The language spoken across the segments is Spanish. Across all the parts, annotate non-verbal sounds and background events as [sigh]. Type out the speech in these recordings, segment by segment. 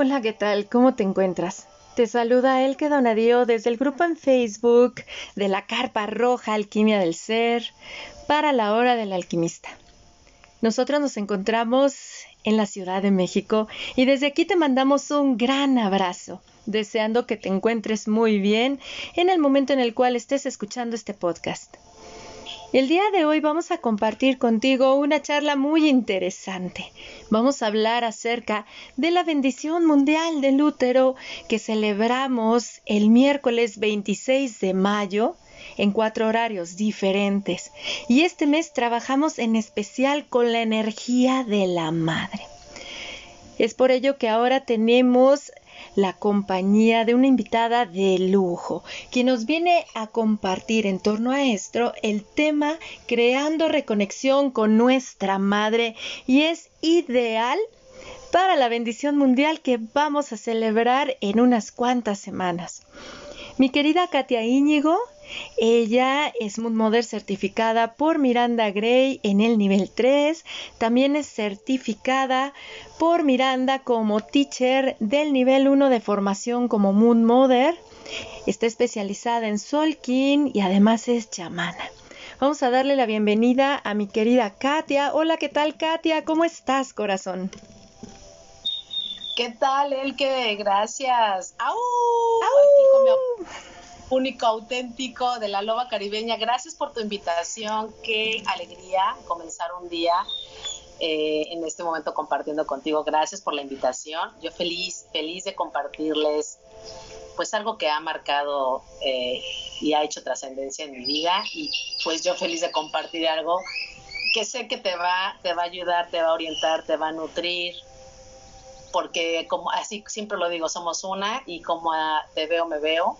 Hola, ¿qué tal? ¿Cómo te encuentras? Te saluda Elke Donadío desde el grupo en Facebook de la Carpa Roja Alquimia del Ser para la Hora del Alquimista. Nosotros nos encontramos en la Ciudad de México y desde aquí te mandamos un gran abrazo, deseando que te encuentres muy bien en el momento en el cual estés escuchando este podcast. El día de hoy vamos a compartir contigo una charla muy interesante. Vamos a hablar acerca de la bendición mundial del útero que celebramos el miércoles 26 de mayo en cuatro horarios diferentes. Y este mes trabajamos en especial con la energía de la madre. Es por ello que ahora tenemos la compañía de una invitada de lujo, quien nos viene a compartir en torno a esto el tema creando reconexión con nuestra madre y es ideal para la bendición mundial que vamos a celebrar en unas cuantas semanas. Mi querida Katia Íñigo ella es Moon Mother certificada por Miranda Gray en el nivel 3. También es certificada por Miranda como teacher del nivel 1 de formación como Moon Mother. Está especializada en Solkin y además es chamana. Vamos a darle la bienvenida a mi querida Katia. Hola, ¿qué tal Katia? ¿Cómo estás, corazón? ¿Qué tal, Elke? Gracias. ¡Au! ¡Au! único, auténtico de la loba caribeña. Gracias por tu invitación. Qué alegría comenzar un día eh, en este momento compartiendo contigo. Gracias por la invitación. Yo feliz, feliz de compartirles pues algo que ha marcado eh, y ha hecho trascendencia en mi vida y pues yo feliz de compartir algo que sé que te va, te va a ayudar, te va a orientar, te va a nutrir, porque como así siempre lo digo, somos una y como te veo, me veo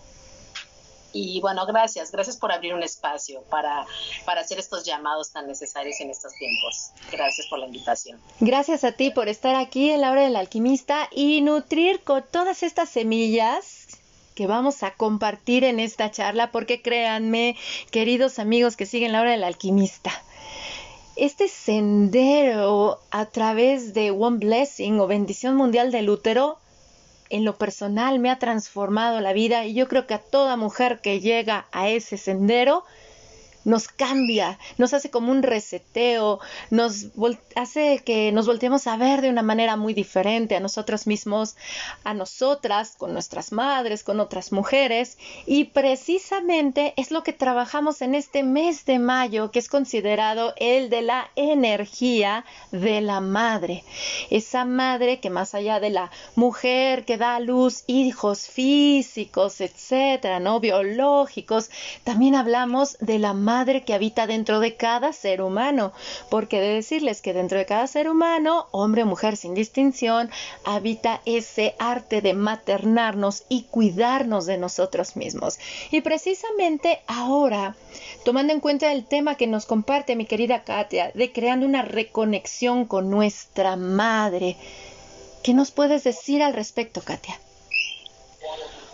y bueno, gracias, gracias por abrir un espacio para, para hacer estos llamados tan necesarios en estos tiempos. Gracias por la invitación. Gracias a ti por estar aquí en la hora del alquimista y nutrir con todas estas semillas que vamos a compartir en esta charla, porque créanme, queridos amigos que siguen la hora del alquimista, este sendero a través de One Blessing o bendición mundial del útero en lo personal me ha transformado la vida y yo creo que a toda mujer que llega a ese sendero nos cambia, nos hace como un reseteo, nos hace que nos volteemos a ver de una manera muy diferente a nosotros mismos, a nosotras, con nuestras madres, con otras mujeres. Y precisamente es lo que trabajamos en este mes de mayo, que es considerado el de la energía de la madre. Esa madre que más allá de la mujer que da a luz hijos físicos, etcétera, no biológicos, también hablamos de la madre madre que habita dentro de cada ser humano, porque de decirles que dentro de cada ser humano, hombre o mujer sin distinción, habita ese arte de maternarnos y cuidarnos de nosotros mismos. Y precisamente ahora, tomando en cuenta el tema que nos comparte mi querida Katia, de creando una reconexión con nuestra madre, ¿qué nos puedes decir al respecto, Katia?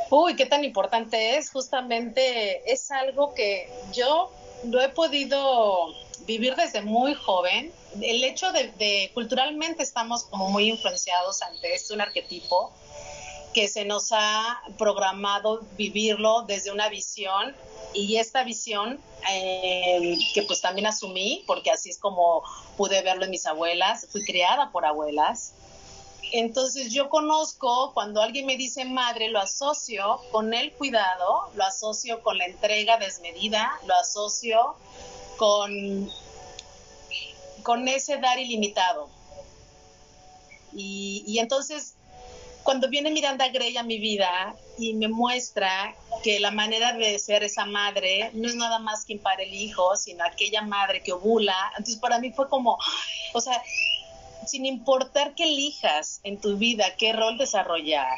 Uy, qué tan importante es. Justamente es algo que yo lo he podido vivir desde muy joven. El hecho de, culturalmente estamos como muy influenciados ante este arquetipo que se nos ha programado vivirlo desde una visión y esta visión eh, que pues también asumí porque así es como pude verlo en mis abuelas, fui criada por abuelas. Entonces yo conozco, cuando alguien me dice madre, lo asocio con el cuidado, lo asocio con la entrega desmedida, lo asocio con, con ese dar ilimitado. Y, y entonces, cuando viene Miranda Gray a mi vida y me muestra que la manera de ser esa madre no es nada más quien para el hijo, sino aquella madre que ovula, entonces para mí fue como, o sea, sin importar qué elijas en tu vida, qué rol desarrollar,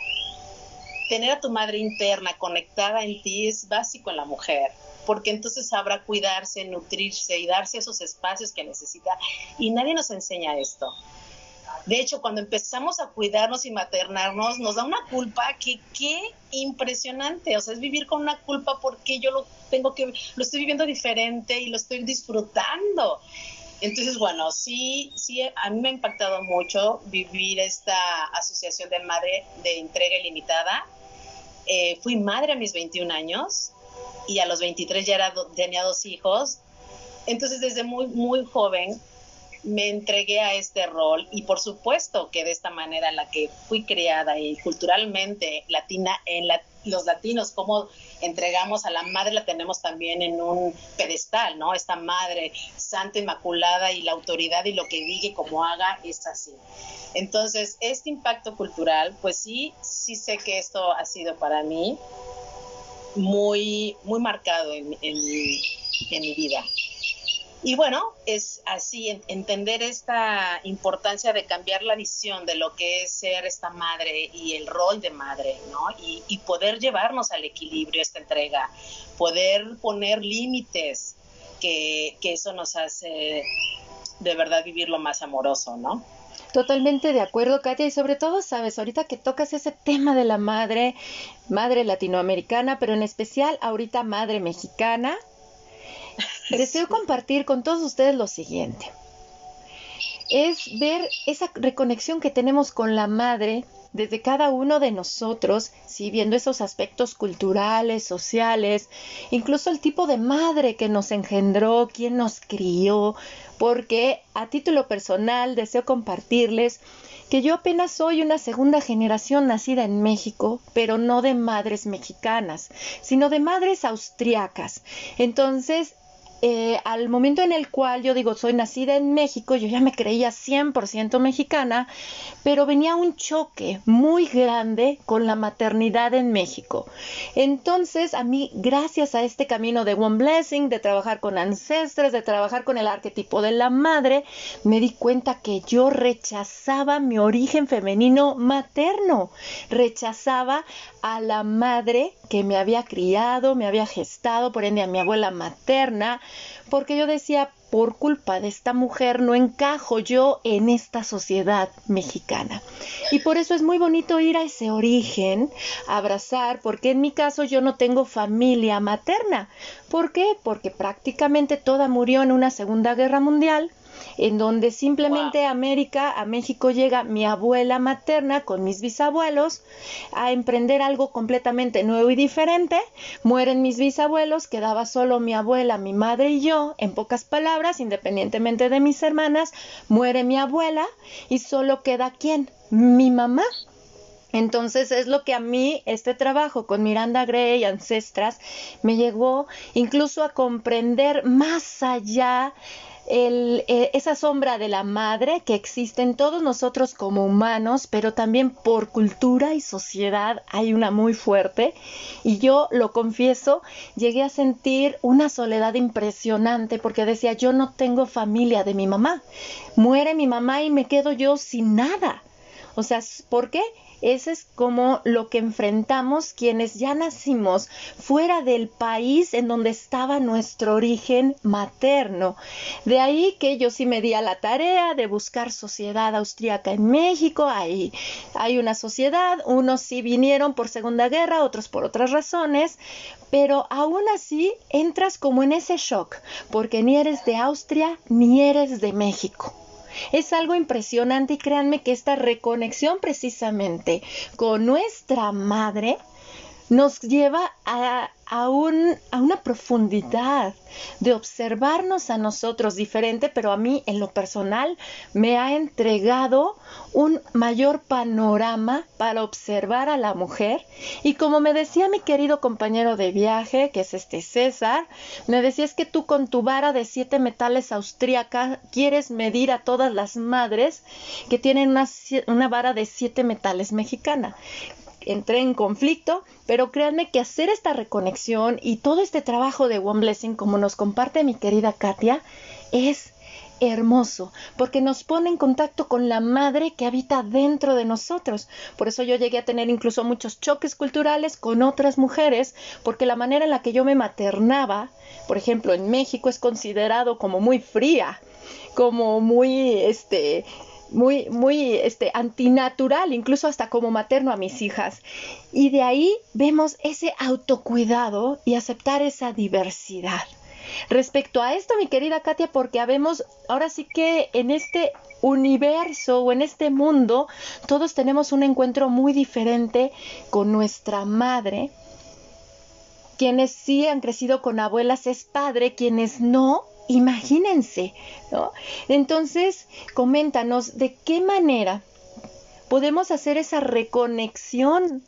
tener a tu madre interna conectada en ti es básico en la mujer, porque entonces sabrá cuidarse, nutrirse y darse esos espacios que necesita. Y nadie nos enseña esto. De hecho, cuando empezamos a cuidarnos y maternarnos, nos da una culpa que qué impresionante. O sea, es vivir con una culpa porque yo lo tengo que, lo estoy viviendo diferente y lo estoy disfrutando. Entonces, bueno, sí, sí, a mí me ha impactado mucho vivir esta asociación de madre de entrega ilimitada. Eh, fui madre a mis 21 años y a los 23 ya era, tenía dos hijos. Entonces, desde muy, muy joven me entregué a este rol y por supuesto que de esta manera en la que fui criada y culturalmente latina en los latinos, como entregamos a la madre, la tenemos también en un pedestal, ¿no? Esta madre santa, inmaculada y la autoridad y lo que diga y como haga es así. Entonces, este impacto cultural, pues sí, sí sé que esto ha sido para mí muy, muy marcado en, en mi vida. Y bueno, es así, entender esta importancia de cambiar la visión de lo que es ser esta madre y el rol de madre, ¿no? Y, poder llevarnos al equilibrio, esta entrega, poder poner límites, que, que eso nos hace de verdad vivir lo más amoroso, ¿no? Totalmente de acuerdo, Katia, y sobre todo, sabes, ahorita que tocas ese tema de la madre, madre latinoamericana, pero en especial ahorita madre mexicana, deseo compartir con todos ustedes lo siguiente. Es ver esa reconexión que tenemos con la madre desde cada uno de nosotros, si viendo esos aspectos culturales, sociales, incluso el tipo de madre que nos engendró, quién nos crió, porque a título personal deseo compartirles que yo apenas soy una segunda generación nacida en México, pero no de madres mexicanas, sino de madres austriacas. Entonces, eh, al momento en el cual yo digo, soy nacida en México, yo ya me creía 100% mexicana, pero venía un choque muy grande con la maternidad en México. Entonces, a mí, gracias a este camino de One Blessing, de trabajar con ancestres, de trabajar con el arquetipo de la madre, me di cuenta que yo rechazaba mi origen femenino materno, rechazaba a la madre que me había criado, me había gestado, por ende a mi abuela materna, porque yo decía, por culpa de esta mujer no encajo yo en esta sociedad mexicana. Y por eso es muy bonito ir a ese origen, abrazar, porque en mi caso yo no tengo familia materna. ¿Por qué? Porque prácticamente toda murió en una Segunda Guerra Mundial en donde simplemente América, a México llega mi abuela materna con mis bisabuelos a emprender algo completamente nuevo y diferente. Mueren mis bisabuelos, quedaba solo mi abuela, mi madre y yo, en pocas palabras, independientemente de mis hermanas, muere mi abuela y solo queda quién? Mi mamá. Entonces es lo que a mí este trabajo con Miranda Gray, Ancestras, me llegó incluso a comprender más allá eh, esa sombra de la madre que existe en todos nosotros como humanos, pero también por cultura y sociedad hay una muy fuerte. Y yo lo confieso, llegué a sentir una soledad impresionante porque decía, yo no tengo familia de mi mamá. Muere mi mamá y me quedo yo sin nada. O sea, ¿por qué? Ese es como lo que enfrentamos quienes ya nacimos fuera del país en donde estaba nuestro origen materno. De ahí que yo sí me di a la tarea de buscar sociedad austríaca en México. Ahí hay una sociedad, unos sí vinieron por Segunda Guerra, otros por otras razones, pero aún así entras como en ese shock, porque ni eres de Austria ni eres de México. Es algo impresionante y créanme que esta reconexión precisamente con nuestra madre nos lleva a, a, una profundidad de observarnos a nosotros diferente, pero a mí en lo personal me ha entregado un mayor panorama para observar a la mujer. Y como me decía mi querido compañero de viaje, que es este César, me decía es que tú con tu vara de siete metales austríaca quieres medir a todas las madres que tienen una, una vara de siete metales mexicana entré en conflicto, pero créanme que hacer esta reconexión y todo este trabajo de One Blessing, como nos comparte mi querida Katia, es hermoso, porque nos pone en contacto con la madre que habita dentro de nosotros. Por eso yo llegué a tener incluso muchos choques culturales con otras mujeres, porque la manera en la que yo me maternaba, por ejemplo, en México es considerado como muy fría, como muy este muy, muy este, antinatural, incluso hasta como materno a mis hijas. Y de ahí vemos ese autocuidado y aceptar esa diversidad. respecto a esto, mi querida Katia, porque habemos, ahora sí que en este universo o en este mundo, todos tenemos un encuentro muy diferente con nuestra madre. Quienes sí han crecido con abuelas es padre, quienes no, imagínense, ¿no? Entonces, coméntanos de qué manera podemos hacer esa reconexión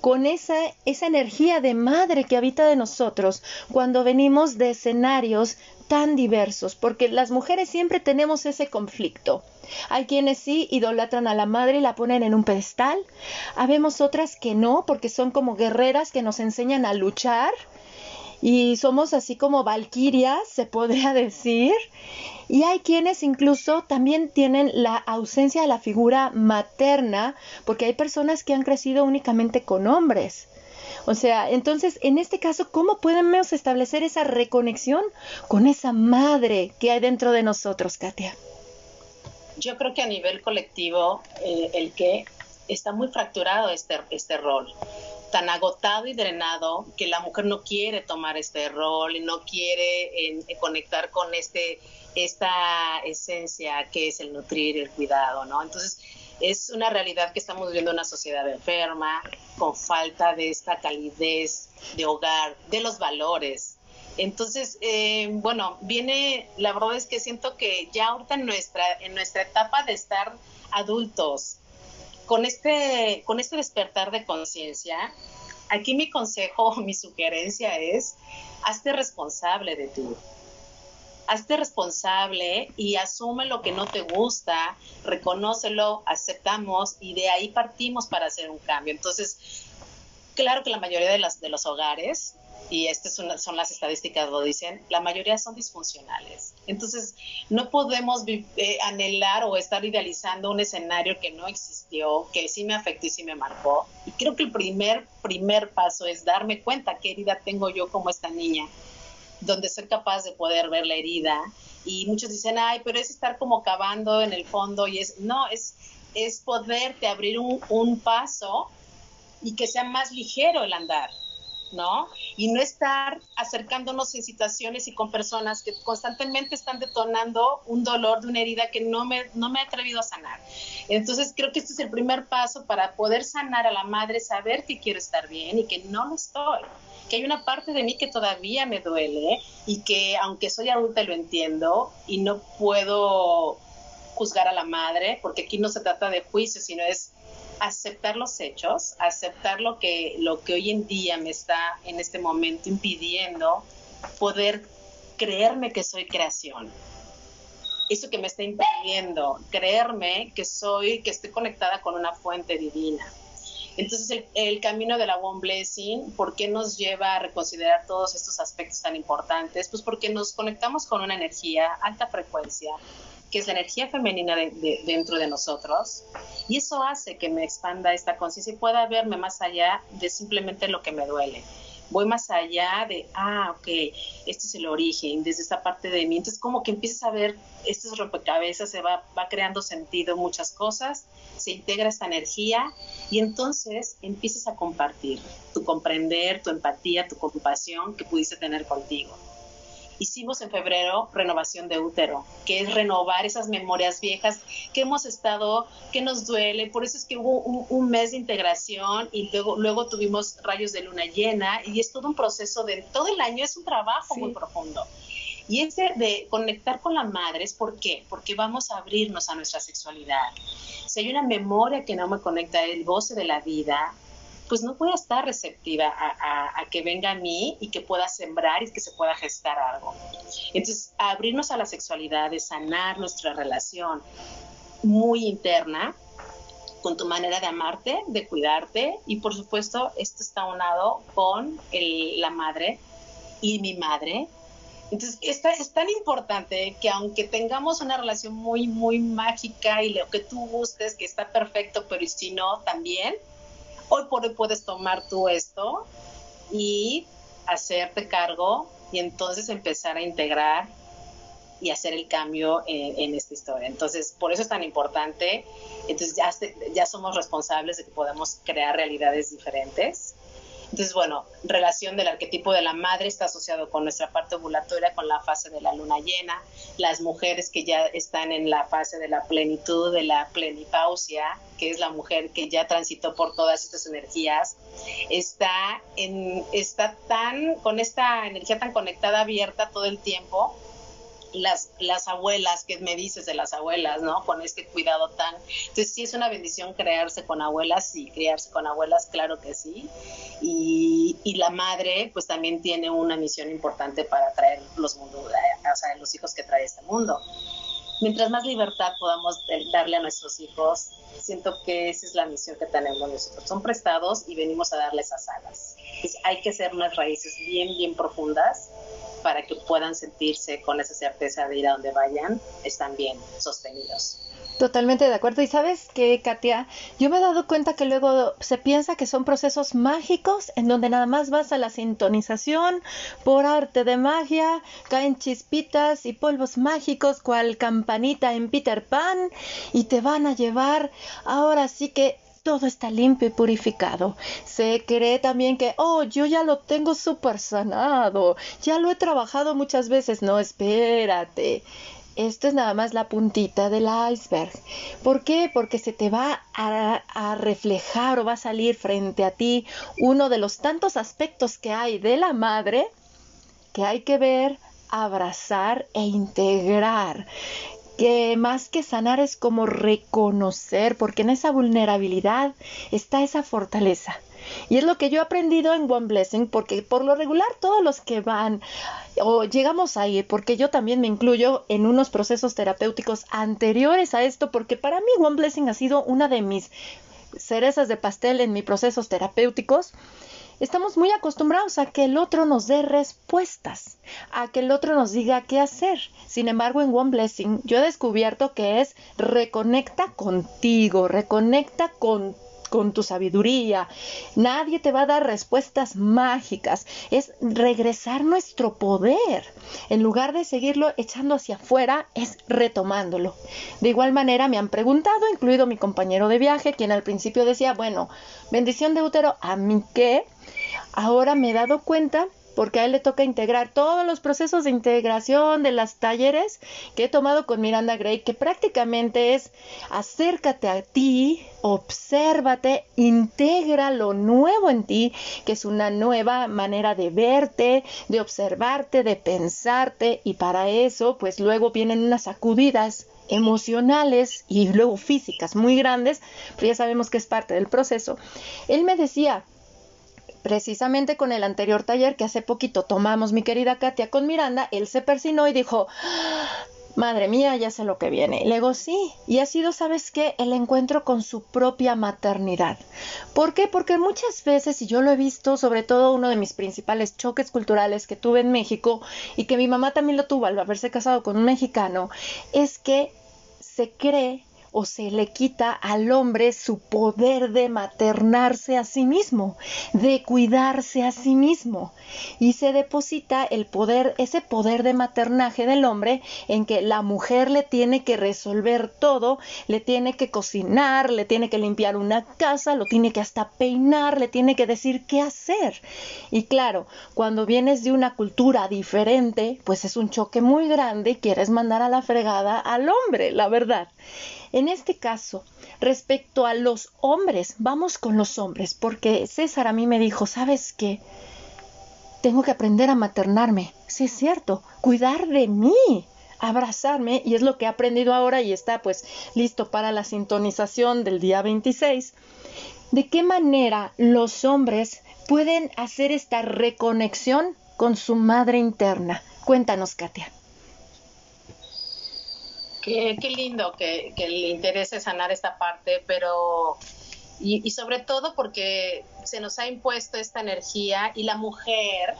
con esa, esa energía de madre que habita de nosotros cuando venimos de escenarios tan diversos, porque las mujeres siempre tenemos ese conflicto. Hay quienes sí idolatran a la madre y la ponen en un pedestal. Habemos otras que no, porque son como guerreras que nos enseñan a luchar. Y somos así como valquirias, se podría decir. Y hay quienes incluso también tienen la ausencia de la figura materna, porque hay personas que han crecido únicamente con hombres. O sea, entonces, en este caso, ¿cómo podemos establecer esa reconexión con esa madre que hay dentro de nosotros, Katia? Yo creo que a nivel colectivo, eh, el que está muy fracturado este, este rol tan agotado y drenado que la mujer no quiere tomar este rol y no quiere conectar con este esta esencia que es el nutrir, el cuidado, ¿no? Entonces, es una realidad que estamos viviendo una sociedad enferma, con falta de esta calidez de hogar, de los valores. Entonces, eh, bueno, viene, la verdad es que siento que ya ahorita en nuestra, en nuestra etapa de estar adultos, con este, con este despertar de conciencia, aquí mi consejo, [laughs] mi sugerencia es, hazte responsable de ti hazte responsable y asume lo que no te gusta, reconócelo, aceptamos y de ahí partimos para hacer un cambio. Entonces, claro que la mayoría de, los hogares, y estas son, las estadísticas lo dicen, la mayoría son disfuncionales. Entonces, no podemos eh, anhelar o estar idealizando un escenario que no existió, que sí me afectó y sí me marcó. Y creo que el primer, primer paso es darme cuenta qué herida tengo yo como esta niña donde ser capaz de poder ver la herida. Y muchos dicen, ay, pero es estar como cavando en el fondo y es, no, es, es poderte abrir un paso y que sea más ligero el andar, ¿no? Y no estar acercándonos en situaciones y con personas que constantemente están detonando un dolor de una herida que no me, no me he atrevido a sanar. Entonces creo que este es el primer paso para poder sanar a la madre, saber que quiero estar bien y que no lo estoy que hay una parte de mí que todavía me duele y que aunque soy adulta lo entiendo y no puedo juzgar a la madre, porque aquí no se trata de juicio, sino es aceptar los hechos, aceptar lo que, lo que hoy en día me está en este momento impidiendo poder creerme que soy creación. Eso que me está impidiendo creerme que soy, que estoy conectada con una fuente divina. Entonces, el, camino de la One Blessing, ¿por qué nos lleva a reconsiderar todos estos aspectos tan importantes? Pues porque nos conectamos con una energía, alta frecuencia, que es la energía femenina dentro de nosotros, y eso hace que me expanda esta conciencia y pueda verme más allá de simplemente lo que me duele voy más allá de, ah, ok, este es el origen, desde esta parte de mí. Entonces, como que empiezas a ver estos rompecabezas, se va, va creando sentido muchas cosas, se integra esta energía y entonces empiezas a compartir tu comprender, tu empatía, tu compasión que pudiste tener contigo hicimos en febrero renovación de útero, que es renovar esas memorias viejas que hemos estado, que nos duele. Por eso es que hubo un, mes de integración y luego, luego tuvimos rayos de luna llena y es todo un proceso de todo el año, es un trabajo muy profundo. Y ese de conectar con la madre es por qué? Porque vamos a abrirnos a nuestra sexualidad. Si hay una memoria que no me conecta el goce de la vida, pues no voy a estar receptiva a, que venga a mí y que pueda sembrar y que se pueda gestar algo. Entonces, abrirnos a la sexualidad, de sanar nuestra relación muy interna con tu manera de amarte, de cuidarte y por supuesto esto está unado con la madre y mi madre. Entonces, es tan importante que aunque tengamos una relación muy, muy mágica y lo que tú gustes, que está perfecto, pero si no, también, hoy por hoy puedes tomar tú esto y hacerte cargo y entonces empezar a integrar y hacer el cambio en, esta historia. Entonces, por eso es tan importante. Entonces, ya, ya somos responsables de que podamos crear realidades diferentes. Entonces, bueno, relación del arquetipo de la madre está asociado con nuestra parte ovulatoria, con la fase de la luna llena. Las mujeres que ya están en la fase de la plenitud, de la plenipausia, que es la mujer que ya transitó por todas estas energías, está, en, está tan, con esta energía tan conectada, abierta todo el tiempo, las, las abuelas, que me dices de las abuelas, ¿no? Con este cuidado tan... Entonces, sí es una bendición crearse con abuelas, y criarse con abuelas, claro que sí. Y, y la madre, pues también tiene una misión importante para traer los mundos, o sea, los hijos que trae este mundo. Mientras más libertad podamos darle a nuestros hijos, siento que esa es la misión que tenemos nosotros. Son prestados y venimos a darles esas alas. hay que hacer unas raíces bien, bien profundas para que puedan sentirse con esa certeza de ir a donde vayan, están bien sostenidos. Totalmente de acuerdo. Y sabes que, Katia, yo me he dado cuenta que luego se piensa que son procesos mágicos en donde nada más vas a la sintonización por arte de magia, caen chispitas y polvos mágicos cual campanita en Peter Pan y te van a llevar ahora sí que todo está limpio y purificado. Se cree también que, oh, yo ya lo tengo súper sanado, ya lo he trabajado muchas veces. No, espérate. Esto es nada más la puntita del iceberg. ¿Por qué? Porque se te va a, a, reflejar o va a salir frente a ti uno de los tantos aspectos que hay de la madre que hay que ver, abrazar e integrar que más que sanar es como reconocer, porque en esa vulnerabilidad está esa fortaleza. Y es lo que yo he aprendido en One Blessing, porque por lo regular todos los que van o llegamos ahí, porque yo también me incluyo en unos procesos terapéuticos anteriores a esto, porque para mí One Blessing ha sido una de mis cerezas de pastel en mis procesos terapéuticos estamos muy acostumbrados a que el otro nos dé respuestas, a que el otro nos diga qué hacer. Sin embargo, en One Blessing yo he descubierto que es reconecta contigo, reconecta con tu sabiduría. Nadie te va a dar respuestas mágicas. Es regresar nuestro poder. En lugar de seguirlo echando hacia afuera, es retomándolo. De igual manera me han preguntado, incluido mi compañero de viaje, quien al principio decía, bueno, bendición de útero, ¿a mí qué? Ahora me he dado cuenta porque a él le toca integrar todos los procesos de integración de las talleres que he tomado con Miranda Gray, que prácticamente es acércate a ti, obsérvate, integra lo nuevo en ti, que es una nueva manera de verte, de observarte, de pensarte, y para eso, pues luego vienen unas sacudidas emocionales y luego físicas muy grandes, pero ya sabemos que es parte del proceso. Él me decía, precisamente con el anterior taller que hace poquito tomamos mi querida Katia con Miranda, él se persinó y dijo, madre mía, ya sé lo que viene. Le digo, sí, y ha sido, ¿sabes qué? El encuentro con su propia maternidad. ¿Por qué? Porque muchas veces, y yo lo he visto, sobre todo uno de mis principales choques culturales que tuve en México, y que mi mamá también lo tuvo al haberse casado con un mexicano, es que se cree o se le quita al hombre su poder de maternarse a sí mismo, de cuidarse a sí mismo, y se deposita el poder, ese poder de maternaje del hombre en que la mujer le tiene que resolver todo, le tiene que cocinar, le tiene que limpiar una casa, lo tiene que hasta peinar, le tiene que decir qué hacer. Y claro, cuando vienes de una cultura diferente, pues es un choque muy grande y quieres mandar a la fregada al hombre, la verdad. En este caso, respecto a los hombres, vamos con los hombres, porque César a mí me dijo, ¿sabes qué? Tengo que aprender a maternarme. Sí, es cierto, cuidar de mí, abrazarme, y es lo que he aprendido ahora y está pues listo para la sintonización del día 26. ¿De qué manera los hombres pueden hacer esta reconexión con su madre interna? Cuéntanos, Katia. Qué, lindo que, le interese sanar esta parte, pero y, sobre todo porque se nos ha impuesto esta energía y la mujer,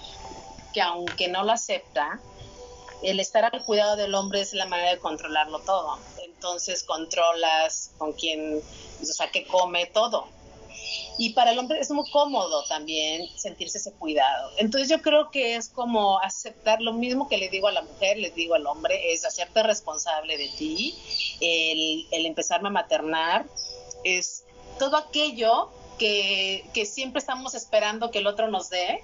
que aunque no lo acepta, el estar al cuidado del hombre es la manera de controlarlo todo. Entonces controlas con quién, o sea, que come todo. Y para el hombre es muy cómodo también sentirse ese cuidado. Entonces yo creo que es como aceptar lo mismo que le digo a la mujer, le digo al hombre, es hacerte responsable de ti, el, el empezarme a maternar, es todo aquello que, que siempre estamos esperando que el otro nos dé,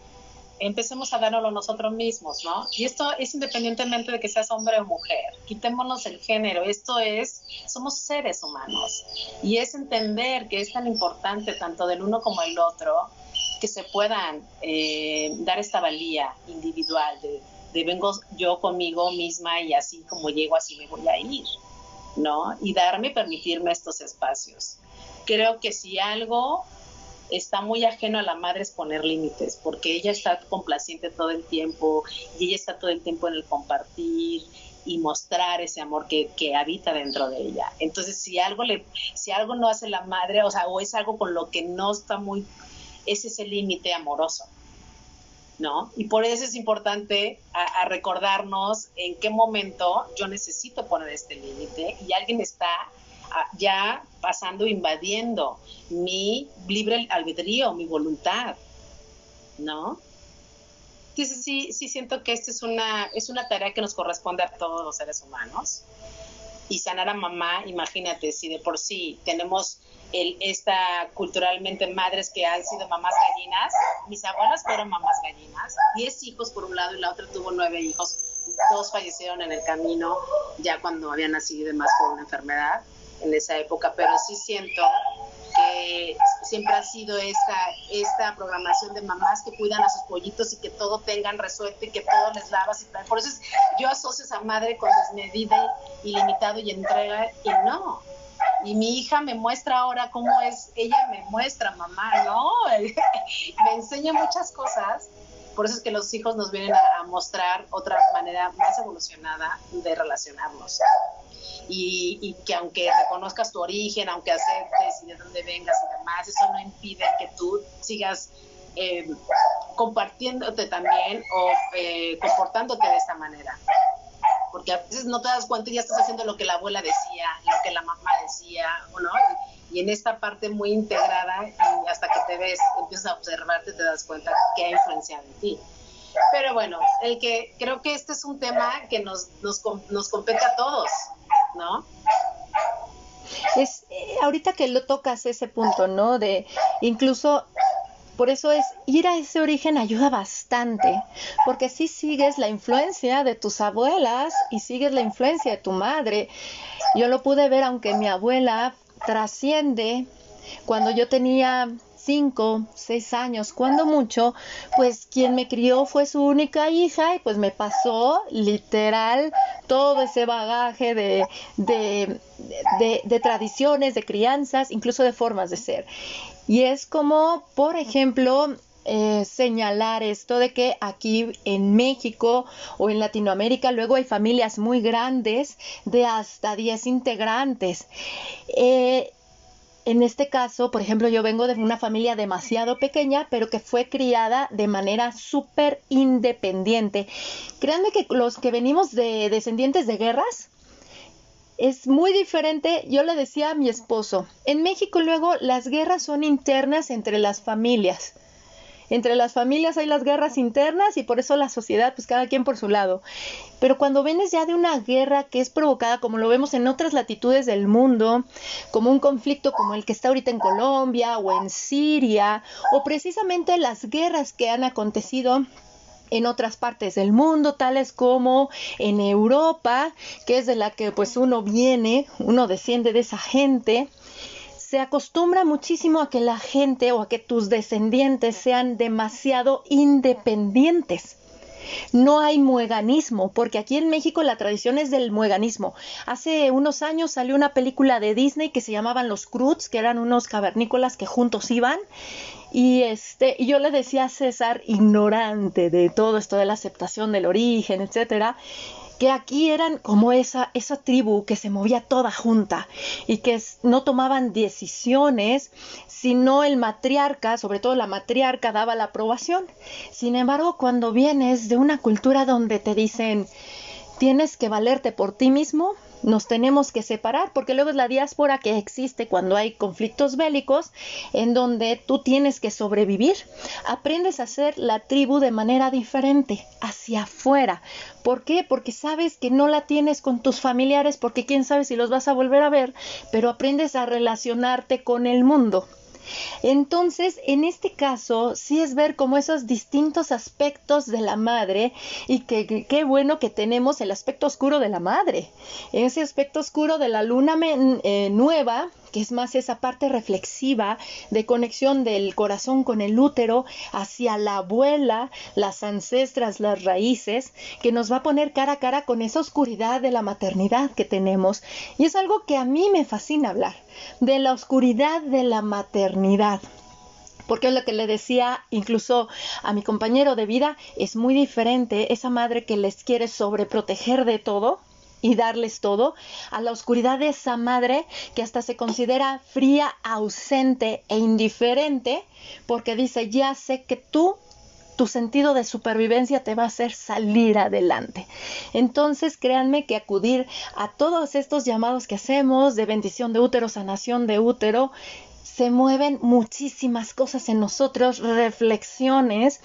empecemos a dárnoslo nosotros mismos, ¿no? Y esto es independientemente de que seas hombre o mujer. Quitémonos el género. Esto es, somos seres humanos. Y es entender que es tan importante tanto del uno como el otro que se puedan eh, dar esta valía individual de, de vengo yo conmigo misma y así como llego, así me voy a ir, ¿no? Y darme, permitirme estos espacios. Creo que si algo está muy ajeno a la madre es poner límites, porque ella está complaciente todo el tiempo y ella está todo el tiempo en el compartir y mostrar ese amor que, que, habita dentro de ella. Entonces, si algo le, si algo no hace la madre, o sea, o es algo con lo que no está muy, es ese límite amoroso, ¿no? Y por eso es importante a recordarnos en qué momento yo necesito poner este límite y alguien está ya pasando, invadiendo mi libre albedrío, mi voluntad, ¿no? Entonces sí, sí siento que esta es una, es una tarea que nos corresponde a todos los seres humanos. Y sanar a mamá, imagínate, si de por sí tenemos el, esta culturalmente madres que han sido mamás gallinas, mis abuelas fueron mamás gallinas, diez hijos por un lado y la otra tuvo nueve hijos, dos fallecieron en el camino ya cuando habían nacido y demás por una enfermedad en esa época, pero sí siento que siempre ha sido esta, esta programación de mamás que cuidan a sus pollitos y que todo tengan resuelto y que todo les lavas y tal. Por eso es, yo asocio a esa madre con desmedida, ilimitado y entrega, y no. Y mi hija me muestra ahora cómo es, ella me muestra, mamá, ¿no? [laughs] me enseña muchas cosas. Por eso es que los hijos nos vienen a, a mostrar otra manera más evolucionada de relacionarnos y, que aunque reconozcas tu origen, aunque aceptes y de dónde vengas y demás, eso no impide que tú sigas eh, compartiéndote también o eh, comportándote de esta manera. Porque a veces no te das cuenta y ya estás haciendo lo que la abuela decía, lo que la mamá decía, ¿no? Y, en esta parte muy integrada y hasta que te ves, empiezas a observarte, te das cuenta que ha influenciado en ti. Pero bueno, el que creo que este es un tema que nos, nos, nos compete a todos, ¿no? Es eh, ahorita que lo tocas ese punto, ¿no? De incluso por eso es ir a ese origen ayuda bastante, porque si sigues la influencia de tus abuelas y sigues la influencia de tu madre. Yo lo pude ver aunque mi abuela trasciende cuando yo tenía cinco, seis años, cuando mucho, pues quien me crió fue su única hija y pues me pasó literal todo ese bagaje de, de, de, tradiciones, de crianzas, incluso de formas de ser. Y es como, por ejemplo, eh, señalar esto de que aquí en México o en Latinoamérica luego hay familias muy grandes de hasta 10 integrantes. Eh, en este caso, por ejemplo, yo vengo de una familia demasiado pequeña, pero que fue criada de manera súper independiente. Créanme que los que venimos de descendientes de guerras, es muy diferente, yo le decía a mi esposo, en México luego las guerras son internas entre las familias entre las familias hay las guerras internas y por eso la sociedad, pues cada quien por su lado. Pero cuando vienes ya de una guerra que es provocada, como lo vemos en otras latitudes del mundo, como un conflicto como el que está ahorita en Colombia o en Siria, o precisamente las guerras que han acontecido en otras partes del mundo, tales como en Europa, que es de la que pues uno viene, uno desciende de esa gente, se acostumbra muchísimo a que la gente o a que tus descendientes sean demasiado independientes. No hay mueganismo, porque aquí en México la tradición es del mueganismo. Hace unos años salió una película de Disney que se llamaban Los Cruz, que eran unos cavernícolas que juntos iban. Y este, yo le decía a César, ignorante de todo esto de la aceptación del origen, etcétera, que aquí eran como esa, esa tribu que se movía toda junta y que no tomaban decisiones, sino el matriarca, sobre todo la matriarca, daba la aprobación. Sin embargo, cuando vienes de una cultura donde te dicen, tienes que valerte por ti mismo, nos tenemos que separar, porque luego es la diáspora que existe cuando hay conflictos bélicos, en donde tú tienes que sobrevivir. Aprendes a ser la tribu de manera diferente, hacia afuera. ¿Por qué? Porque sabes que no la tienes con tus familiares, porque quién sabe si los vas a volver a ver, pero aprendes a relacionarte con el mundo. Entonces, en este caso, sí es ver como esos distintos aspectos de la madre y que qué bueno que tenemos el aspecto oscuro de la madre, ese aspecto oscuro de la luna eh, nueva que es más esa parte reflexiva de conexión del corazón con el útero hacia la abuela, las ancestras, las raíces, que nos va a poner cara a cara con esa oscuridad de la maternidad que tenemos. Y es algo que a mí me fascina hablar, de la oscuridad de la maternidad porque lo que le decía incluso a mi compañero de vida, es muy diferente esa madre que les quiere sobreproteger de todo y darles todo, a la oscuridad de esa madre que hasta se considera fría, ausente e indiferente, porque dice, ya sé que tú tu sentido de supervivencia te va a hacer salir adelante. Entonces, créanme que acudir a todos estos llamados que hacemos de bendición de útero, sanación de útero, se mueven muchísimas cosas en nosotros, reflexiones,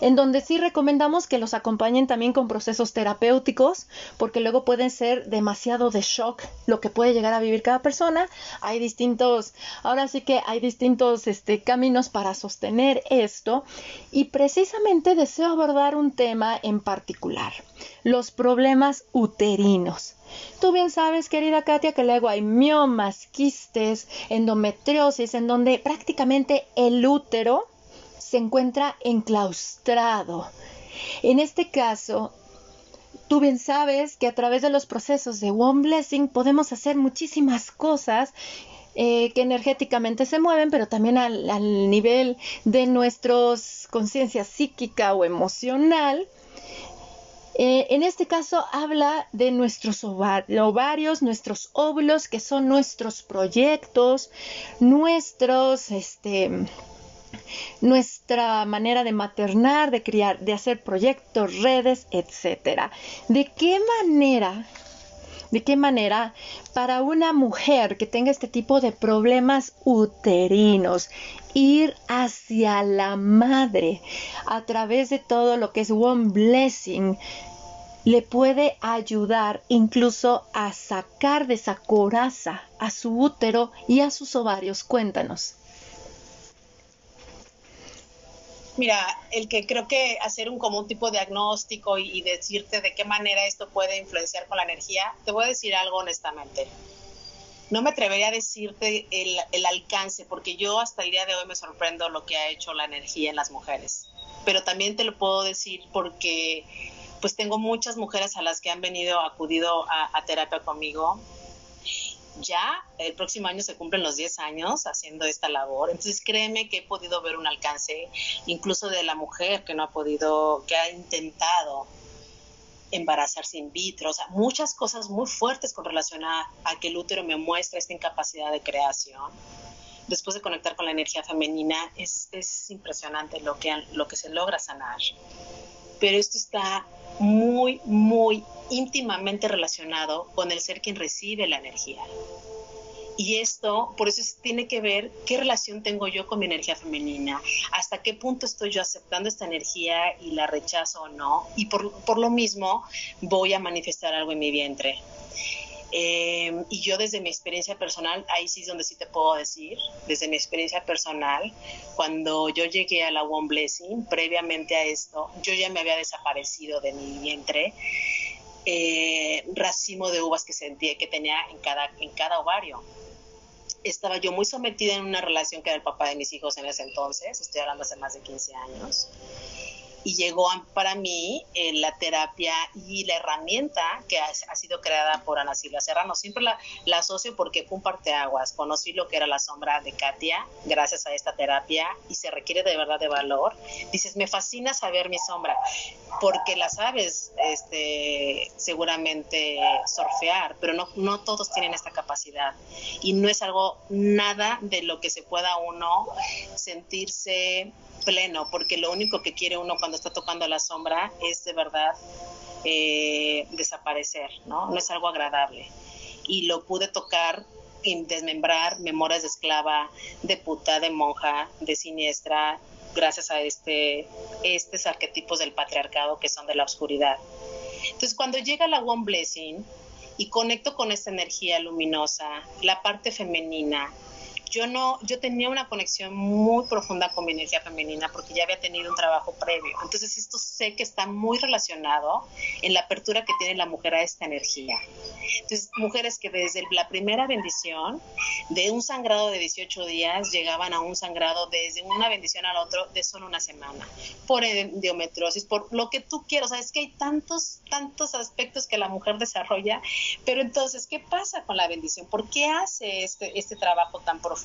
en donde sí recomendamos que los acompañen también con procesos terapéuticos, porque luego pueden ser demasiado de shock lo que puede llegar a vivir cada persona. Hay distintos, ahora sí que hay distintos este, caminos para sostener esto y precisamente deseo abordar un tema en particular, los problemas uterinos. Tú bien sabes, querida Katia, que luego hay miomas, quistes, endometriosis, en donde prácticamente el útero se encuentra enclaustrado. En este caso, tú bien sabes que a través de los procesos de One Blessing podemos hacer muchísimas cosas eh, que energéticamente se mueven, pero también al, al nivel de nuestra conciencia psíquica o emocional eh, en este caso habla de nuestros ovarios, nuestros óvulos, que son nuestros proyectos, nuestros, este, nuestra manera de maternar, de criar, de hacer proyectos, redes, etcétera. ¿De qué manera ¿De qué manera para una mujer que tenga este tipo de problemas uterinos, ir hacia la madre a través de todo lo que es One Blessing, le puede ayudar incluso a sacar de esa coraza a su útero y a sus ovarios. Cuéntanos. Mira, el que creo que hacer un como un tipo de diagnóstico y, decirte de qué manera esto puede influenciar con la energía, te voy a decir algo honestamente. No me atrevería a decirte el, alcance, porque yo hasta el día de hoy me sorprendo lo que ha hecho la energía en las mujeres. Pero también te lo puedo decir porque pues tengo muchas mujeres a las que han venido, acudido a, terapia conmigo. Ya el próximo año se cumplen los 10 años haciendo esta labor, entonces créeme que he podido ver un alcance incluso de la mujer que no ha podido, que ha intentado embarazarse in vitro, o sea, muchas cosas muy fuertes con relación a, que el útero me muestra esta incapacidad de creación. Después de conectar con la energía femenina, es, es impresionante lo que, lo que se logra sanar. Pero esto está muy, muy íntimamente relacionado con el ser quien recibe la energía. Y esto, por eso tiene que ver qué relación tengo yo con mi energía femenina, hasta qué punto estoy yo aceptando esta energía y la rechazo o no. Y por, por lo mismo voy a manifestar algo en mi vientre. Em, y yo desde mi experiencia personal, ahí sí es donde sí te puedo decir, desde mi experiencia personal, cuando yo llegué a la One Blessing, previamente a esto, yo ya me había desaparecido de mi vientre eh, racimo de uvas que sentía que tenía en cada, en cada ovario. Estaba yo muy sometida en una relación que era el papá de mis hijos en ese entonces, estoy hablando hace más de 15 años y llegó para mí eh, la terapia y la herramienta que ha, sido creada por Ana Silvia Serrano. Siempre la, la, asocio porque fue un parteaguas. Conocí lo que era la sombra de Katia gracias a esta terapia y se requiere de verdad de valor. Dices, me fascina saber mi sombra porque la sabes este, seguramente surfear, pero no, no todos tienen esta capacidad y no es algo nada de lo que se pueda uno sentirse pleno, porque lo único que quiere uno cuando está tocando la sombra es de verdad eh, desaparecer, ¿no? No es algo agradable. Y lo pude tocar y desmembrar memorias de esclava, de puta, de monja, de siniestra, gracias a este, estos arquetipos del patriarcado que son de la oscuridad. Entonces, cuando llega la One Blessing y conecto con esta energía luminosa, la parte femenina, yo no, yo tenía una conexión muy profunda con mi energía femenina porque ya había tenido un trabajo previo. Entonces esto sé que está muy relacionado en la apertura que tiene la mujer a esta energía. Entonces, mujeres que desde la primera bendición, de un sangrado de 18 días, llegaban a un sangrado desde una bendición al otro de solo una semana, por endometriosis, por lo que tú quieras. O sea, es que hay tantos, tantos aspectos que la mujer desarrolla, pero entonces, ¿qué pasa con la bendición? ¿Por qué hace este, este trabajo tan profundo?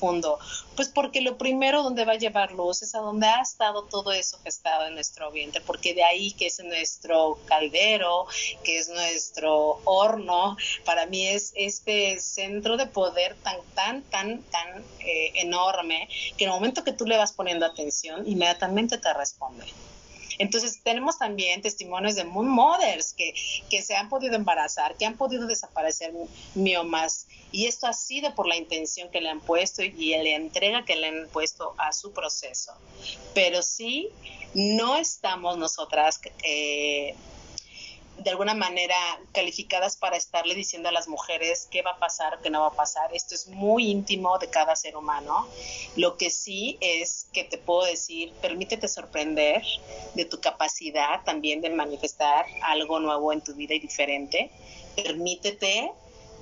Pues porque lo primero donde va a llevar luz es a donde ha estado todo eso gestado en nuestro vientre, porque de ahí que es nuestro caldero, que es nuestro horno, para mí es este centro de poder tan, tan, tan, tan eh, enorme que en el momento que tú le vas poniendo atención, inmediatamente te responde. Entonces tenemos también testimonios de Moon Mothers que, que se han podido embarazar, que han podido desaparecer miomas y esto ha sido por la intención que le han puesto y la entrega que le han puesto a su proceso. Pero sí, no estamos nosotras eh, de alguna manera calificadas para estarle diciendo a las mujeres qué va a pasar, qué no va a pasar. Esto es muy íntimo de cada ser humano. Lo que sí es que te puedo decir, permítete sorprender de tu capacidad también de manifestar algo nuevo en tu vida y diferente. Permítete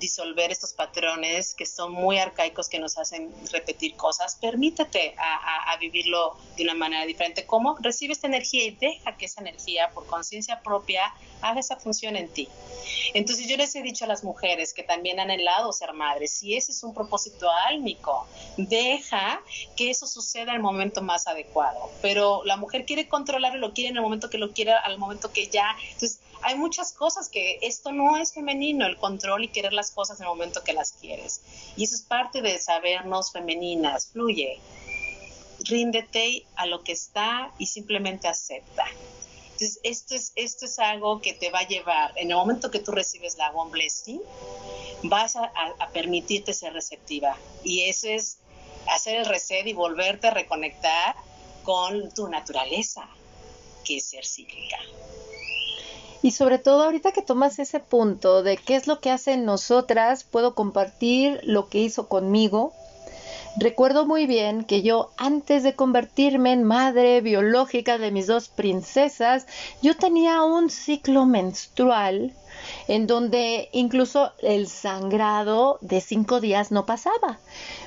disolver estos patrones que son muy arcaicos, que nos hacen repetir cosas, permítete a, vivirlo de una manera diferente. ¿Cómo? Recibe esta energía y deja que esa energía, por conciencia propia, haga esa función en ti. Entonces yo les he dicho a las mujeres que también han helado ser madres, si ese es un propósito álmico, deja que eso suceda en el momento más adecuado. Pero la mujer quiere controlarlo, lo quiere en el momento que lo quiera, al momento que ya. Entonces hay muchas cosas que esto no es femenino, el control y querer las cosas en el momento que las quieres. Y eso es parte de sabernos femeninas, fluye, ríndete a lo que está y simplemente acepta. Entonces, esto es, esto es algo que te va a llevar, en el momento que tú recibes la One Blessing, vas a, a permitirte ser receptiva. Y eso es hacer el reset y volverte a reconectar con tu naturaleza, que es ser cíclica. Y sobre todo ahorita que tomas ese punto de qué es lo que hacen nosotras, puedo compartir lo que hizo conmigo. Recuerdo muy bien que yo antes de convertirme en madre biológica de mis dos princesas, yo tenía un ciclo menstrual en donde incluso el sangrado de cinco días no pasaba.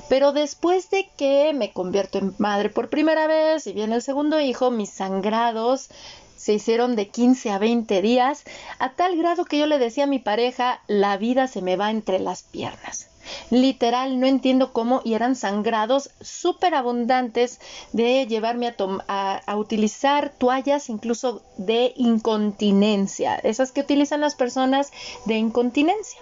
Pero después de que me convierto en madre por primera vez y viene el segundo hijo, mis sangrados se hicieron de 15 a 20 días, a tal grado que yo le decía a mi pareja, la vida se me va entre las piernas. Literal, no entiendo cómo, y eran sangrados súper abundantes de llevarme a, a, utilizar toallas incluso de incontinencia, esas que utilizan las personas de incontinencia.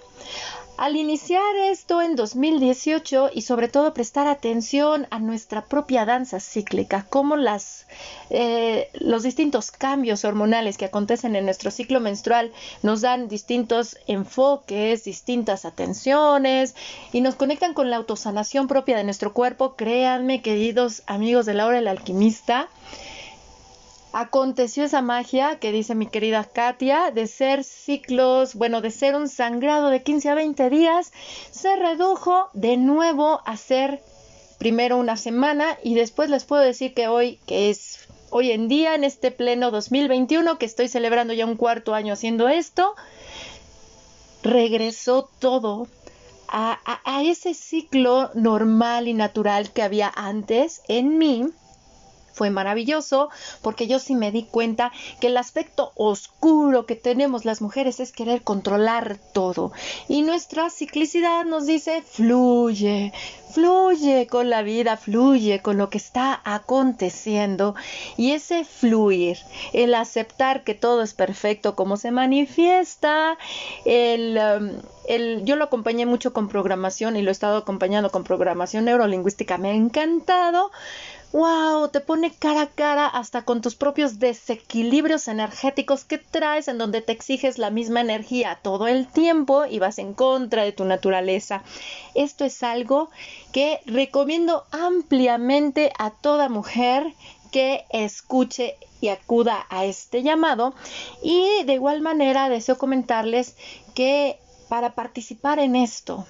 Al iniciar esto en 2018 y sobre todo prestar atención a nuestra propia danza cíclica, cómo las, eh, los distintos cambios hormonales que acontecen en nuestro ciclo menstrual nos dan distintos enfoques, distintas atenciones y nos conectan con la autosanación propia de nuestro cuerpo, créanme queridos amigos de Laura el alquimista, aconteció esa magia que dice mi querida Katia, de ser ciclos, bueno, de ser un sangrado de 15 a 20 días, se redujo de nuevo a ser primero una semana y después les puedo decir que hoy, que es hoy en día, en este pleno 2021, que estoy celebrando ya un cuarto año haciendo esto, regresó todo a, ese ciclo normal y natural que había antes en mí fue maravilloso porque yo sí me di cuenta que el aspecto oscuro que tenemos las mujeres es querer controlar todo. Y nuestra ciclicidad nos dice fluye, fluye con la vida, fluye con lo que está aconteciendo. Y ese fluir, el aceptar que todo es perfecto como se manifiesta, el... Um, el, yo lo acompañé mucho con programación y lo he estado acompañando con programación neurolingüística. Me ha encantado wow, te pone cara a cara hasta con tus propios desequilibrios energéticos que traes en donde te exiges la misma energía todo el tiempo y vas en contra de tu naturaleza. Esto es algo que recomiendo ampliamente a toda mujer que escuche y acuda a este llamado y de igual manera deseo comentarles que para participar en esto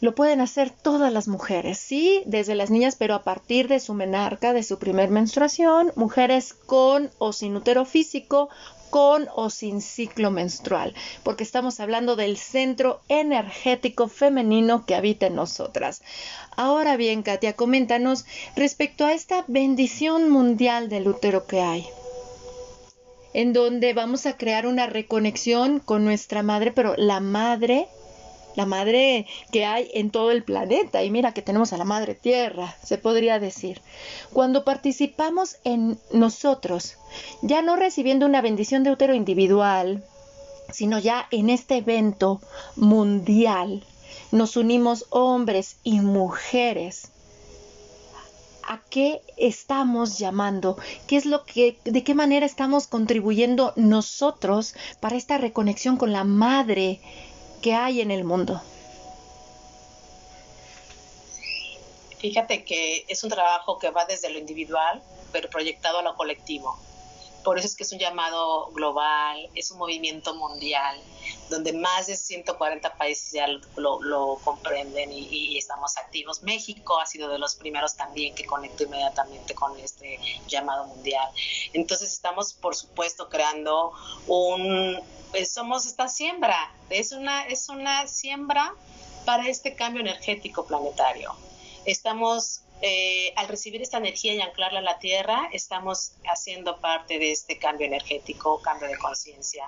lo pueden hacer todas las mujeres, sí, desde las niñas, pero a partir de su menarca, de su primer menstruación, mujeres con o sin útero físico, con o sin ciclo menstrual, porque estamos hablando del centro energético femenino que habita en nosotras. Ahora bien, Katia, coméntanos respecto a esta bendición mundial del útero que hay en donde vamos a crear una reconexión con nuestra madre, pero la madre la madre que hay en todo el planeta. Y mira que tenemos a la madre tierra, se podría decir. Cuando participamos en nosotros, ya no recibiendo una bendición de útero individual, sino ya en este evento mundial, nos unimos hombres y mujeres a qué estamos llamando, qué es lo que, de qué manera estamos contribuyendo nosotros para esta reconexión con la madre que hay en el mundo. Fíjate que es un trabajo que va desde lo individual, pero proyectado a lo colectivo. Por eso es que es un llamado global, es un movimiento mundial, donde más de 140 países ya lo, comprenden y, estamos activos. México ha sido de los primeros también que conectó inmediatamente con este llamado mundial. Entonces estamos, por supuesto, creando un... Pues somos esta siembra, es una, es una siembra para este cambio energético planetario. Estamos eh, al recibir esta energía y anclarla a la tierra, estamos haciendo parte de este cambio energético, cambio de conciencia.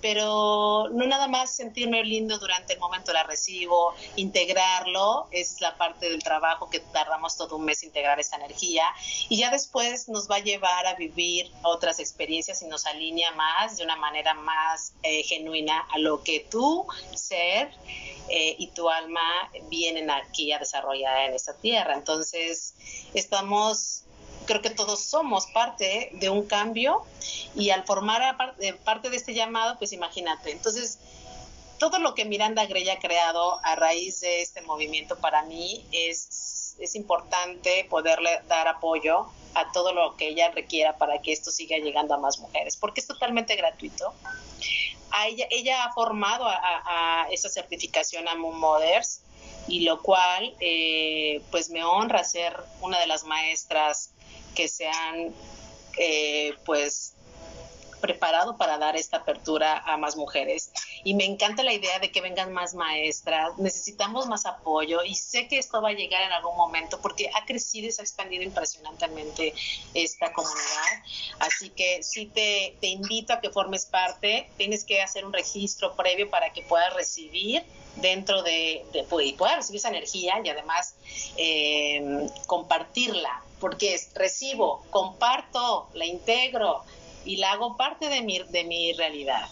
Pero no nada más sentirme lindo durante el momento la recibo, integrarlo, es la parte del trabajo que tardamos todo un mes integrar esta energía y ya después nos va a llevar a vivir otras experiencias y nos alinea más de una manera más eh, genuina a lo que tú, ser, eh, y tu alma vienen aquí a desarrollar en esta tierra. Entonces, estamos, creo que todos somos parte de un cambio y al formar eh, parte de este llamado, pues imagínate. Entonces, todo lo que Miranda Grey ha creado a raíz de este movimiento para mí es, es importante poderle dar apoyo a todo lo que ella requiera para que esto siga llegando a más mujeres, porque es totalmente gratuito ella, ha formado a, esa certificación a Moon Mothers y lo cual eh, pues me honra ser una de las maestras que se han eh, pues preparado para dar esta apertura a más mujeres. Y me encanta la idea de que vengan más maestras, necesitamos más apoyo y sé que esto va a llegar en algún momento porque ha crecido y se ha expandido impresionantemente esta comunidad. Así que sí te, te invito a que formes parte, tienes que hacer un registro previo para que puedas recibir dentro de, de pues, y recibir esa energía y además eh, compartirla, porque es, recibo, comparto, la integro, y la hago parte de mi, de mi realidad.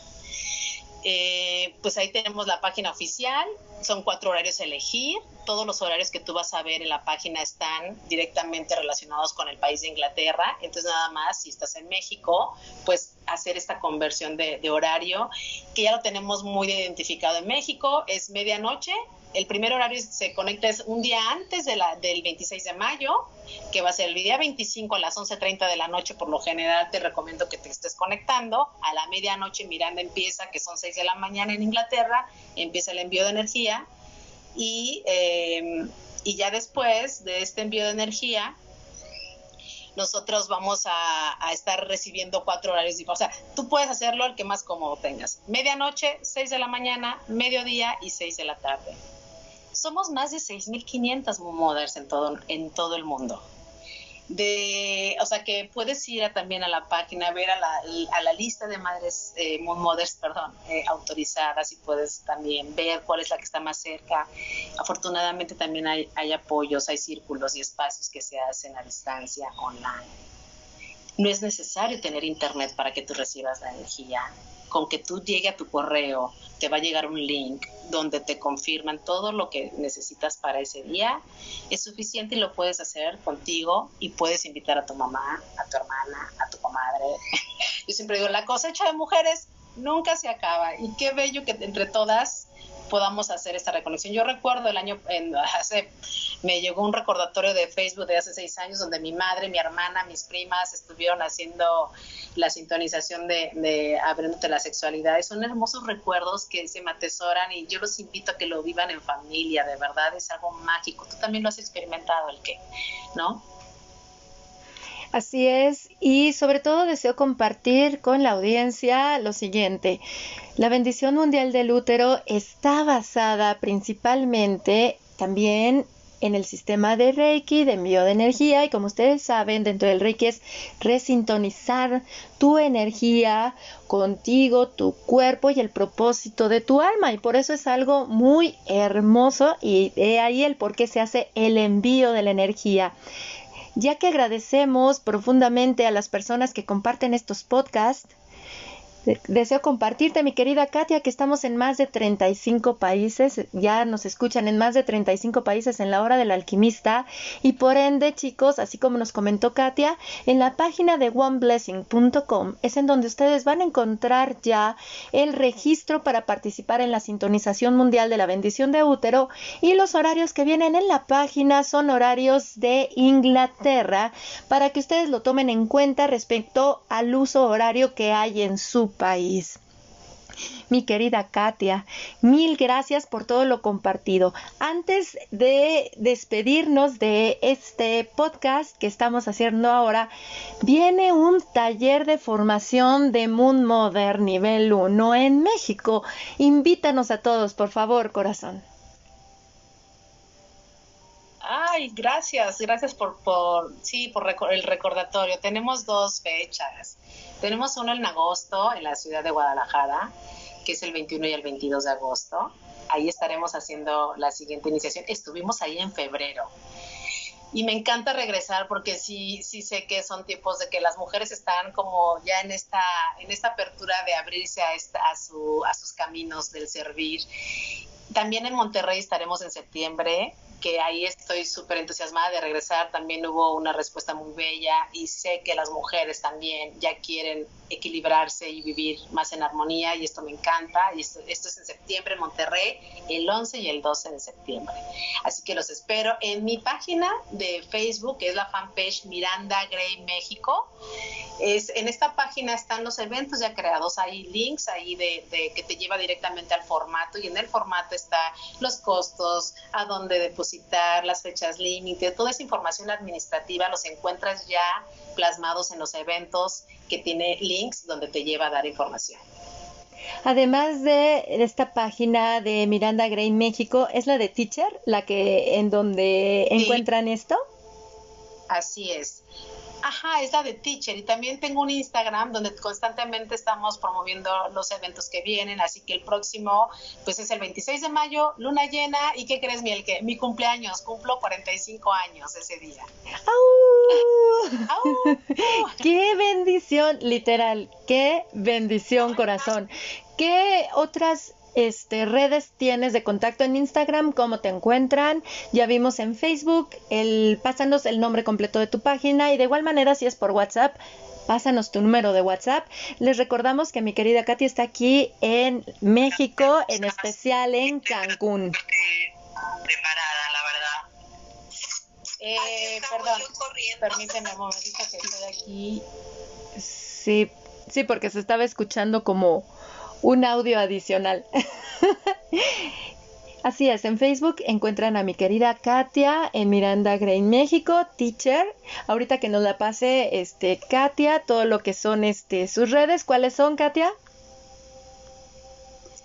Eh, pues ahí tenemos la página oficial, son cuatro horarios a elegir, todos los horarios que tú vas a ver en la página están directamente relacionados con el país de Inglaterra, entonces nada más si estás en México, pues hacer esta conversión de, de horario, que ya lo tenemos muy identificado en México, es medianoche el primer horario se conecta es un día antes del 26 de mayo, que va a ser el día 25 a las 11.30 de la noche. Por lo general te recomiendo que te estés conectando. A la medianoche Miranda empieza, que son 6 de la mañana en Inglaterra, empieza el envío de energía. Y, eh, y ya después de este envío de energía, nosotros vamos a, estar recibiendo cuatro horarios diferentes. O sea, tú puedes hacerlo el que más cómodo tengas. Medianoche, 6 de la mañana, mediodía y 6 de la tarde somos más de 6.500 mothers en todo, en todo el mundo. De, o sea que puedes ir también a la página, ver a la, a la lista de madres eh, mothers, perdón, eh, autorizadas y puedes también ver cuál es la que está más cerca. Afortunadamente también hay, hay apoyos, hay círculos y espacios que se hacen a distancia online. No es necesario tener internet para que tú recibas la energía con que tú llegue a tu correo, te va a llegar un link donde te confirman todo lo que necesitas para ese día. Es suficiente y lo puedes hacer contigo y puedes invitar a tu mamá, a tu hermana, a tu comadre. [laughs] Yo siempre digo, la cosecha de mujeres nunca se acaba y qué bello que entre todas podamos hacer esta reconexión. Yo recuerdo el año, en, [laughs] hace me llegó un recordatorio de Facebook de hace seis años donde mi madre, mi hermana, mis primas estuvieron haciendo la sintonización de, de abriéndote la sexualidad. Son hermosos recuerdos que se me atesoran y yo los invito a que lo vivan en familia, de verdad es algo mágico. Tú también lo has experimentado, el que, ¿no? Así es, y sobre todo deseo compartir con la audiencia lo siguiente. La bendición mundial del útero está basada principalmente también en el sistema de Reiki, de envío de energía, y como ustedes saben, dentro del Reiki es resintonizar tu energía contigo, tu cuerpo y el propósito de tu alma. Y por eso es algo muy hermoso y de ahí el por qué se hace el envío de la energía ya que agradecemos profundamente a las personas que comparten estos podcasts, Deseo compartirte, mi querida Katia, que estamos en más de 35 países, ya nos escuchan en más de 35 países en la hora del alquimista y por ende, chicos, así como nos comentó Katia, en la página de oneblessing.com es en donde ustedes van a encontrar ya el registro para participar en la sintonización mundial de la bendición de útero y los horarios que vienen en la página son horarios de Inglaterra para que ustedes lo tomen en cuenta respecto al uso horario que hay en su país. Mi querida Katia, mil gracias por todo lo compartido. Antes de despedirnos de este podcast que estamos haciendo ahora, viene un taller de formación de Moon Modern nivel 1 en México. Invítanos a todos, por favor, corazón. Ay, gracias, gracias por, por sí, por el recordatorio. Tenemos dos fechas. Tenemos uno en agosto en la ciudad de Guadalajara, que es el 21 y el 22 de agosto. Ahí estaremos haciendo la siguiente iniciación. Estuvimos ahí en febrero. Y me encanta regresar porque sí, sí sé que son tiempos de que las mujeres están como ya en esta, en esta apertura de abrirse a, esta, a, su, a sus caminos del servir. También en Monterrey estaremos en septiembre que ahí estoy súper entusiasmada de regresar. También hubo una respuesta muy bella y sé que las mujeres también ya quieren equilibrarse y vivir más en armonía y esto me encanta. Y esto, es en septiembre en Monterrey, el 11 y el 12 de septiembre. Así que los espero en mi página de Facebook, que es la fanpage Miranda Gray México. Es, en esta página están los eventos ya creados, hay links ahí de, de que te lleva directamente al formato y en el formato está los costos, a dónde depositar, las fechas límite, toda esa información administrativa los encuentras ya plasmados en los eventos que tiene links donde te lleva a dar información. Además de esta página de Miranda Gray México, ¿es la de Teacher la que en donde encuentran esto? Así es. Ajá, es la de Teacher y también tengo un Instagram donde constantemente estamos promoviendo los eventos que vienen, así que el próximo pues es el 26 de mayo, luna llena y ¿qué crees, Miel? Que mi cumpleaños, cumplo 45 años ese día. [laughs] ¡Qué bendición, literal! ¡Qué bendición, corazón! ¿Qué otras este, redes tienes de contacto en Instagram, cómo te encuentran. Ya vimos en Facebook, el, pásanos el nombre completo de tu página y de igual manera si es por WhatsApp, pásanos tu número de WhatsApp. Les recordamos que mi querida Katy está aquí en México, en especial en Cancún. Preparada, la verdad. Eh, perdón, permíteme un momentito que estoy aquí. Sí, sí, porque se estaba escuchando como un audio adicional. [laughs] Así es, en Facebook encuentran a mi querida Katia en Miranda Gray México, teacher. Ahorita que nos la pase este Katia, todo lo que son este sus redes, ¿cuáles son, Katia?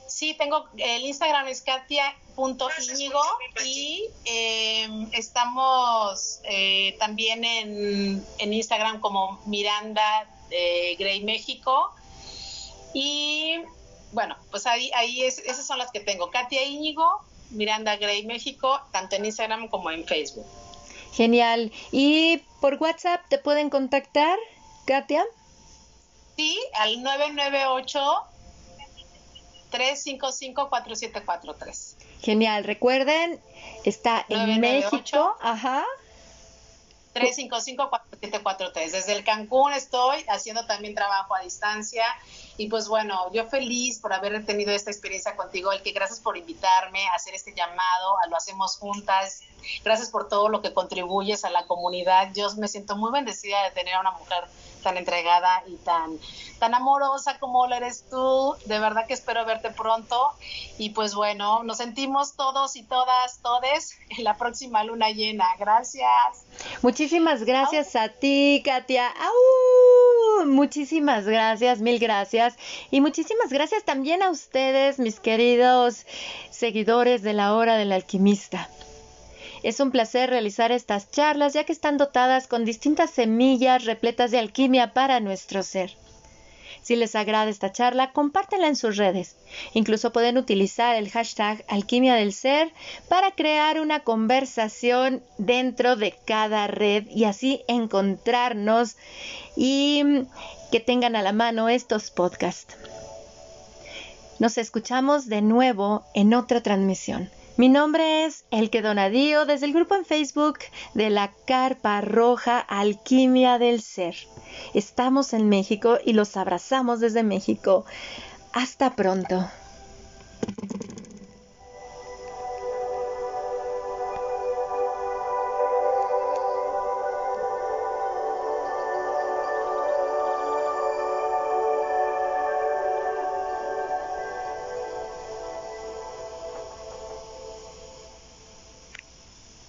Sí, tengo el Instagram es katia.íñigo y em, estamos eh, también en, en, Instagram como Miranda eh, Gray México y bueno, pues ahí, ahí es, esas son las que tengo. Katia Íñigo, Miranda Gray México, tanto en Instagram como en Facebook. Genial. ¿Y por WhatsApp te pueden contactar, Katia? Sí, al 998 355 4743. Genial. Recuerden, está en México. Ajá. 355-4743. Desde el Cancún estoy haciendo también trabajo a distancia Y pues bueno, yo feliz por haber tenido esta experiencia contigo, el que gracias por invitarme a hacer este llamado, a lo hacemos juntas. Gracias por todo lo que contribuyes a la comunidad. Yo me siento muy bendecida de tener a una mujer tan entregada y tan, tan amorosa como lo eres tú. De verdad que espero verte pronto. Y pues bueno, nos sentimos todos y todas, todes en la próxima luna llena. Gracias. Muchísimas gracias a ti, Katia. Muchísimas gracias, mil gracias. Y muchísimas gracias también a ustedes, mis queridos seguidores de la hora del alquimista. Es un placer realizar estas charlas ya que están dotadas con distintas semillas repletas de alquimia para nuestro ser. Si les agrada esta charla, compártela en sus redes. Incluso pueden utilizar el hashtag alquimia del ser para crear una conversación dentro de cada red y así encontrarnos y que tengan a la mano estos podcasts. Nos escuchamos de nuevo en otra transmisión. Mi nombre es Elke Donadío desde el grupo en Facebook de la Carpa Roja Alquimia del Ser. Estamos en México y los abrazamos desde México. Hasta pronto.